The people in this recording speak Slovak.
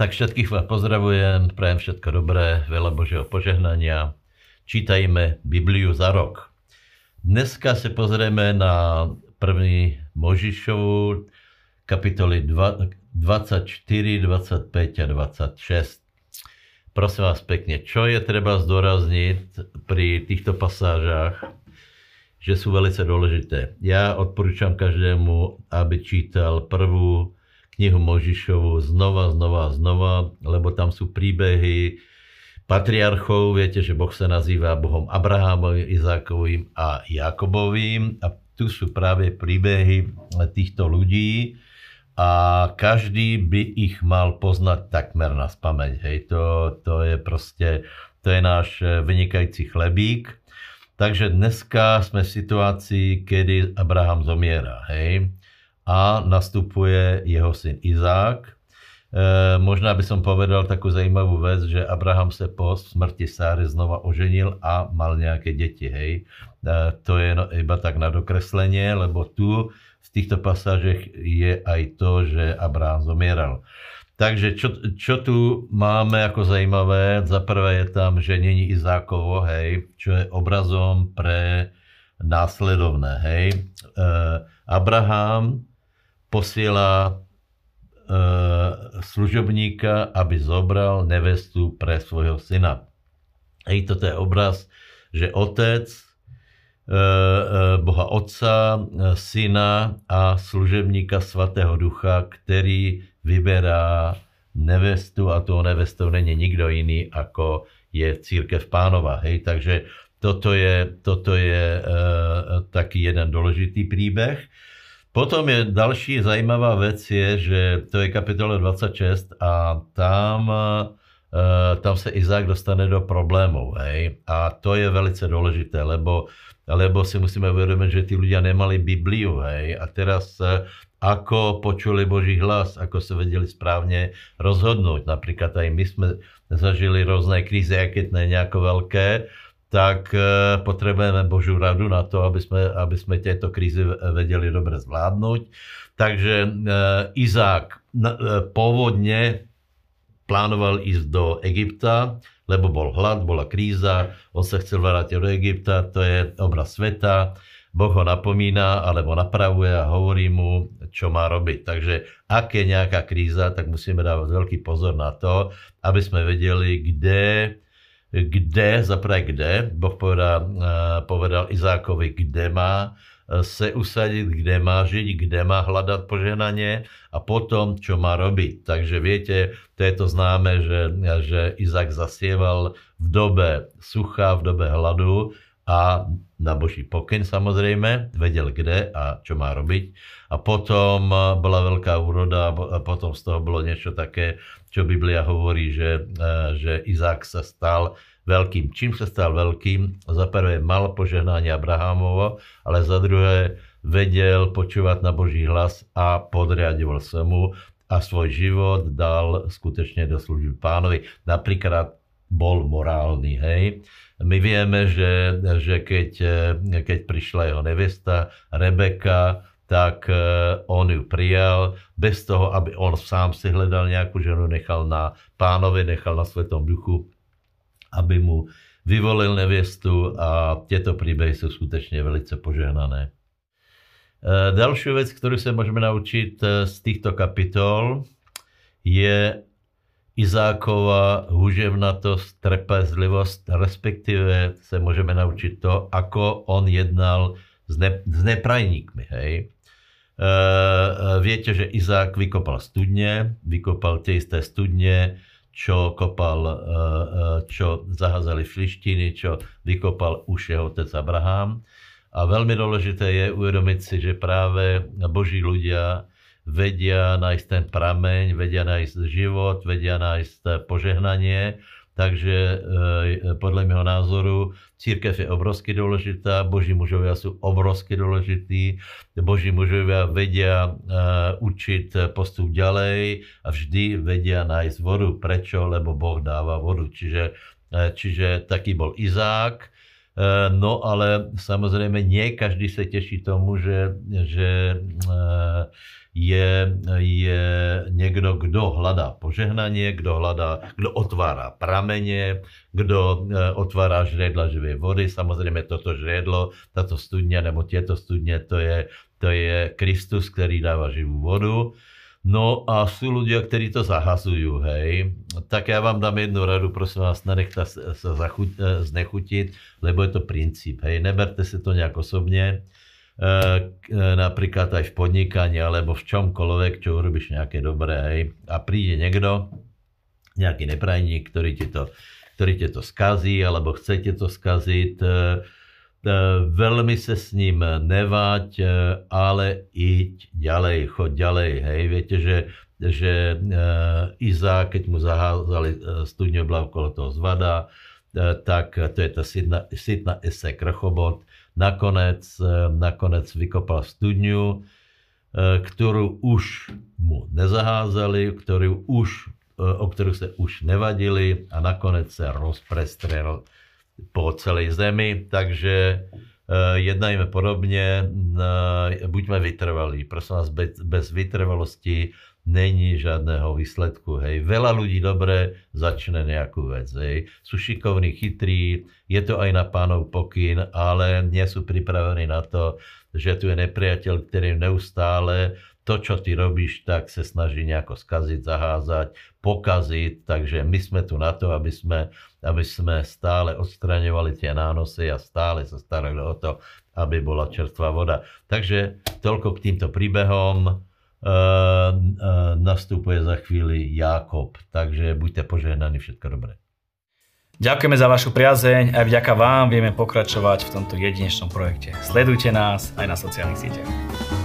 Tak všetkých vás pozdravujem, prajem všetko dobré, veľa Božieho požehnania. Čítajme Bibliu za rok. Dneska sa pozrieme na první Možišovu, kapitoly 24, 25 a 26. Prosím vás pekne, čo je treba zdôrazniť pri týchto pasážach, že sú velice dôležité. Ja odporúčam každému, aby čítal prvú knihu Možišovu znova, znova, znova, lebo tam sú príbehy patriarchov, viete, že Boh sa nazýva Bohom Abrahámovým, Izákovým a Jakobovým a tu sú práve príbehy týchto ľudí a každý by ich mal poznať takmer na spameť. Hej, to, to je proste, to je náš vynikajúci chlebík. Takže dneska sme v situácii, kedy Abraham zomiera. Hej a nastupuje jeho syn Izák. E, možná by som povedal takú zajímavú vec, že Abraham sa po smrti Sáry znova oženil a mal nejaké deti. Hej. E, to je no, iba tak na dokreslenie, lebo tu v týchto pasážech je aj to, že Abraham zomieral. Takže čo, čo tu máme ako zajímavé? Za prvé je tam, že není Izákovo, hej, čo je obrazom pre následovné, hej. E, Abraham posiela e, služobníka, aby zobral nevestu pre svojho syna. Hej, toto je obraz, že otec, e, e, Boha Otca, e, Syna a služebníka Svatého Ducha, ktorý vyberá nevestu a tou nevestou není nikdo iný, ako je církev pánova. Hej, takže toto je, toto je e, taký jeden dôležitý príbeh. Potom je další zajímavá věc je, že to je kapitola 26 a tam, e, tam se Izák dostane do problémov. Hej? A to je velice důležité, lebo, lebo si musíme uvědomit, že tí ľudia nemali Bibliu. Hej? A teraz e, ako počuli Boží hlas, ako sa vedeli správne rozhodnúť. Napríklad aj my sme zažili rôzne krízy, keď nie nejako veľké, tak e, potrebujeme Božiu radu na to, aby sme, aby sme tieto krízy vedeli dobre zvládnuť. Takže e, Izák e, pôvodne plánoval ísť do Egypta, lebo bol hlad, bola kríza, on sa chcel vrátiť do Egypta, to je obraz sveta, Boh ho napomína alebo napravuje a hovorí mu, čo má robiť. Takže ak je nejaká kríza, tak musíme dávať veľký pozor na to, aby sme vedeli, kde kde, zaprvé kde, Boh povedal, eh, povedal Izákovi, kde má eh, se usadiť, kde má žiť, kde má hľadať poženanie a potom, čo má robiť. Takže viete, to je to známe, že, že Izák zasieval v dobe sucha, v dobe hladu a na Boží pokyn samozrejme, vedel kde a čo má robiť. A potom eh, bola veľká úroda a potom z toho bolo niečo také, čo Biblia hovorí, že, že Izák sa stal veľkým. Čím sa stal veľkým? Za prvé mal požehnanie Abrahamovo, ale za druhé vedel počúvať na Boží hlas a podriadoval sa mu a svoj život dal skutečne do služby pánovi. Napríklad bol morálny, hej. My vieme, že, že keď, keď prišla jeho nevesta Rebeka, tak on ju prijal bez toho, aby on sám si hledal nejakú ženu, nechal na pánovi, nechal na Svetom duchu aby mu vyvolil nevěstu a tieto príbehy sú skutečne velice požehnané. E, dalšiu vec, ktorú sa môžeme naučiť z týchto kapitol, je Izákova huževnatosť, trpezlivosť, respektíve sa môžeme naučiť to, ako on jednal s, ne, s neprajníkmi. Hej. E, e, viete, že Izák vykopal studne, vykopal tie isté studne, čo kopal, e, e, čo zaházali flištiny, čo vykopal už jeho otec Abraham. A veľmi dôležité je uvedomiť si, že práve Boží ľudia vedia nájsť ten prameň, vedia nájsť život, vedia nájsť požehnanie Takže e, podľa môjho názoru církev je obrovsky dôležitá, boží mužovia sú obrovsky dôležití, boží mužovia vedia e, učiť postup ďalej a vždy vedia nájsť vodu. Prečo? Lebo Boh dáva vodu. Čiže, e, čiže taký bol Izák. No ale samozrejme nie každý sa teší tomu, že, že je, je niekto, kto hľadá požehnanie, kto hľadá, kto otvára pramene, kto otvára žriedla živej vody. Samozrejme toto žriedlo, táto studňa nebo tieto studne, to je, to je Kristus, ktorý dáva živú vodu. No a sú ľudia, ktorí to zahazujú, hej. Tak ja vám dám jednu radu, prosím vás, nenechte sa zachuť, e, znechutiť, lebo je to princíp, hej. Neberte si to nejak osobne, e, e, napríklad aj v podnikaní, alebo v čomkoľvek, čo urobíš nejaké dobré, hej. A príde niekto, nejaký neprajník, ktorý ti to, ktorý ti to skazí, alebo chcete to skaziť, E, veľmi sa s ním nevať, e, ale íď ďalej, choď ďalej. Hej, viete, že, že e, Izák, keď mu zaházali studňu okolo toho zvada, tak to je tá sitná, sitná ese krchobot. Nakonec, nakonec vykopal studňu, ktorú už mu nezaházali, ktorú už, o ktorú sa už nevadili a nakoniec sa rozprestrel po celej zemi, takže eh, jednajme podobne, buďme vytrvalí. Prosím vás, bez vytrvalosti není žiadného výsledku. Hej. Veľa ľudí dobre začne nejakú vec. Hej. Sú šikovní, chytrí, je to aj na pánov pokyn, ale nie sú pripravení na to, že tu je nepriateľ, ktorý neustále to, čo ty robíš, tak sa snaží nejako skaziť, zaházať, pokaziť. Takže my sme tu na to, aby sme, aby sme stále odstraňovali tie nánosy a stále sa starali o to, aby bola čerstvá voda. Takže toľko k týmto príbehom. Uh, uh, nastupuje za chvíli Jákob. Takže buďte požehnaní, všetko dobré. Ďakujeme za vašu priazeň a vďaka vám vieme pokračovať v tomto jedinečnom projekte. Sledujte nás aj na sociálnych sieťach.